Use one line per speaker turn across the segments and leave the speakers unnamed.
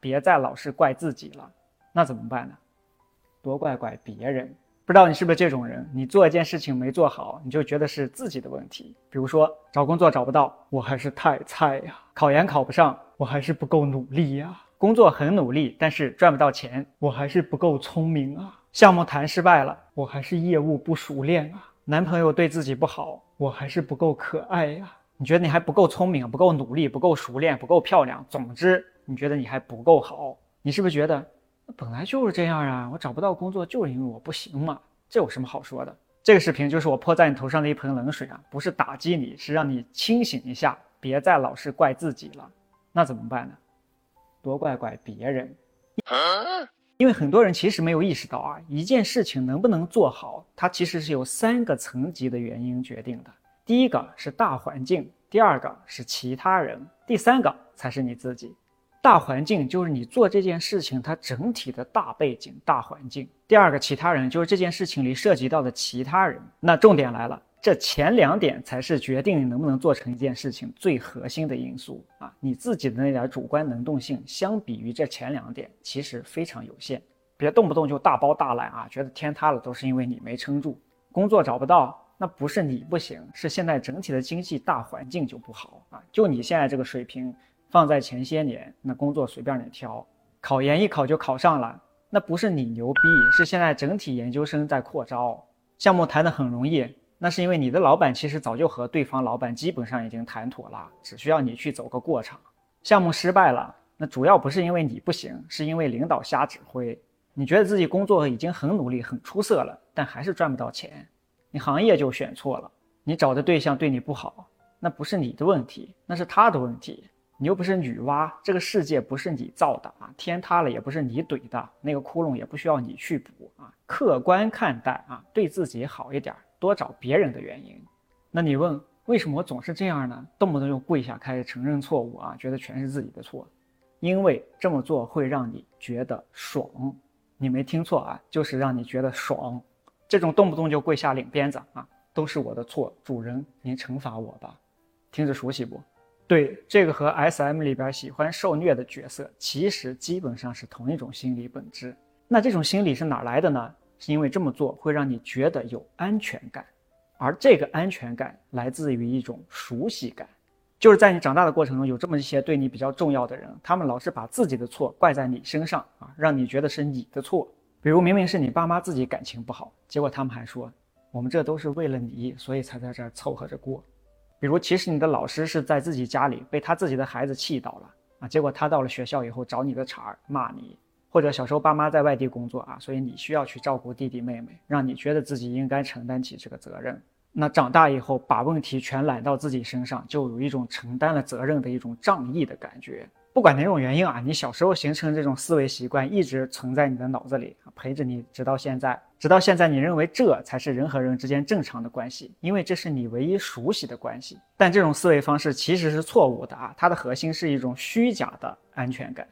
别再老是怪自己了。那怎么办呢？多怪怪别人。不知道你是不是这种人？你做一件事情没做好，你就觉得是自己的问题。比如说找工作找不到，我还是太菜呀；考研考不上，我还是不够努力呀；工作很努力，但是赚不到钱，我还是不够聪明啊；项目谈失败了，我还是业务不熟练啊；男朋友对自己不好，我还是不够可爱呀。你觉得你还不够聪明，不够努力，不够熟练，不够漂亮，总之你觉得你还不够好。你是不是觉得？本来就是这样啊，我找不到工作就是因为我不行嘛，这有什么好说的？这个视频就是我泼在你头上的一盆冷水啊，不是打击你，是让你清醒一下，别再老是怪自己了。那怎么办呢？多怪怪别人，因为很多人其实没有意识到啊，一件事情能不能做好，它其实是由三个层级的原因决定的。第一个是大环境，第二个是其他人，第三个才是你自己。大环境就是你做这件事情它整体的大背景、大环境。第二个，其他人就是这件事情里涉及到的其他人。那重点来了，这前两点才是决定你能不能做成一件事情最核心的因素啊！你自己的那点主观能动性，相比于这前两点，其实非常有限。别动不动就大包大揽啊，觉得天塌了都是因为你没撑住，工作找不到，那不是你不行，是现在整体的经济大环境就不好啊！就你现在这个水平。放在前些年，那工作随便你挑，考研一考就考上了，那不是你牛逼，是现在整体研究生在扩招，项目谈得很容易，那是因为你的老板其实早就和对方老板基本上已经谈妥了，只需要你去走个过场。项目失败了，那主要不是因为你不行，是因为领导瞎指挥。你觉得自己工作已经很努力、很出色了，但还是赚不到钱，你行业就选错了，你找的对象对你不好，那不是你的问题，那是他的问题。你又不是女娲，这个世界不是你造的啊，天塌了也不是你怼的，那个窟窿也不需要你去补啊。客观看待啊，对自己好一点，多找别人的原因。那你问为什么我总是这样呢？动不动就跪下开始承认错误啊，觉得全是自己的错，因为这么做会让你觉得爽。你没听错啊，就是让你觉得爽。这种动不动就跪下领鞭子啊，都是我的错，主人您惩罚我吧，听着熟悉不？对，这个和 S M 里边喜欢受虐的角色，其实基本上是同一种心理本质。那这种心理是哪来的呢？是因为这么做会让你觉得有安全感，而这个安全感来自于一种熟悉感，就是在你长大的过程中，有这么一些对你比较重要的人，他们老是把自己的错怪在你身上啊，让你觉得是你的错。比如明明是你爸妈自己感情不好，结果他们还说我们这都是为了你，所以才在这儿凑合着过。比如，其实你的老师是在自己家里被他自己的孩子气到了啊，结果他到了学校以后找你的茬儿骂你，或者小时候爸妈在外地工作啊，所以你需要去照顾弟弟妹妹，让你觉得自己应该承担起这个责任。那长大以后把问题全揽到自己身上，就有一种承担了责任的一种仗义的感觉。不管哪种原因啊，你小时候形成这种思维习惯一直存在你的脑子里，陪着你直到现在。直到现在，你认为这才是人和人之间正常的关系，因为这是你唯一熟悉的关系。但这种思维方式其实是错误的啊，它的核心是一种虚假的安全感。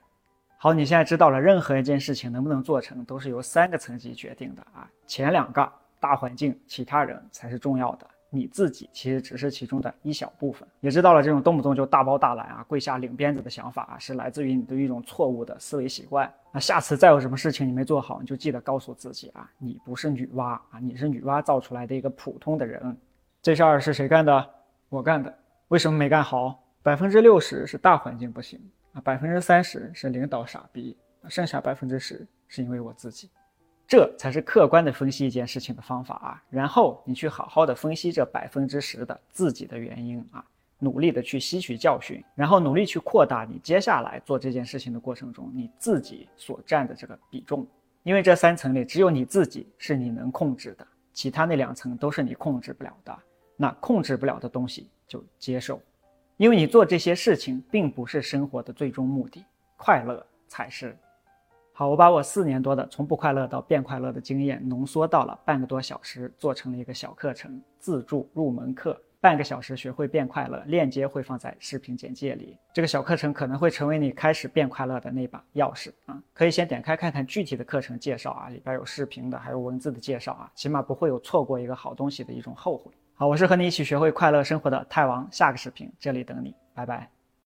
好，你现在知道了，任何一件事情能不能做成，都是由三个层级决定的啊，前两个大环境、其他人才是重要的。你自己其实只是其中的一小部分，也知道了这种动不动就大包大揽啊、跪下领鞭子的想法啊，是来自于你的一种错误的思维习惯。那下次再有什么事情你没做好，你就记得告诉自己啊，你不是女娲啊，你是女娲造出来的一个普通的人。这事儿是谁干的？我干的。为什么没干好？百分之六十是大环境不行啊，百分之三十是领导傻逼，剩下百分之十是因为我自己。这才是客观的分析一件事情的方法啊，然后你去好好的分析这百分之十的自己的原因啊，努力的去吸取教训，然后努力去扩大你接下来做这件事情的过程中你自己所占的这个比重，因为这三层里只有你自己是你能控制的，其他那两层都是你控制不了的。那控制不了的东西就接受，因为你做这些事情并不是生活的最终目的，快乐才是。好，我把我四年多的从不快乐到变快乐的经验浓缩到了半个多小时，做成了一个小课程，自助入门课，半个小时学会变快乐，链接会放在视频简介里。这个小课程可能会成为你开始变快乐的那把钥匙啊！可以先点开看看具体的课程介绍啊，里边有视频的，还有文字的介绍啊，起码不会有错过一个好东西的一种后悔。好，我是和你一起学会快乐生活的泰王，下个视频这里等你，拜拜。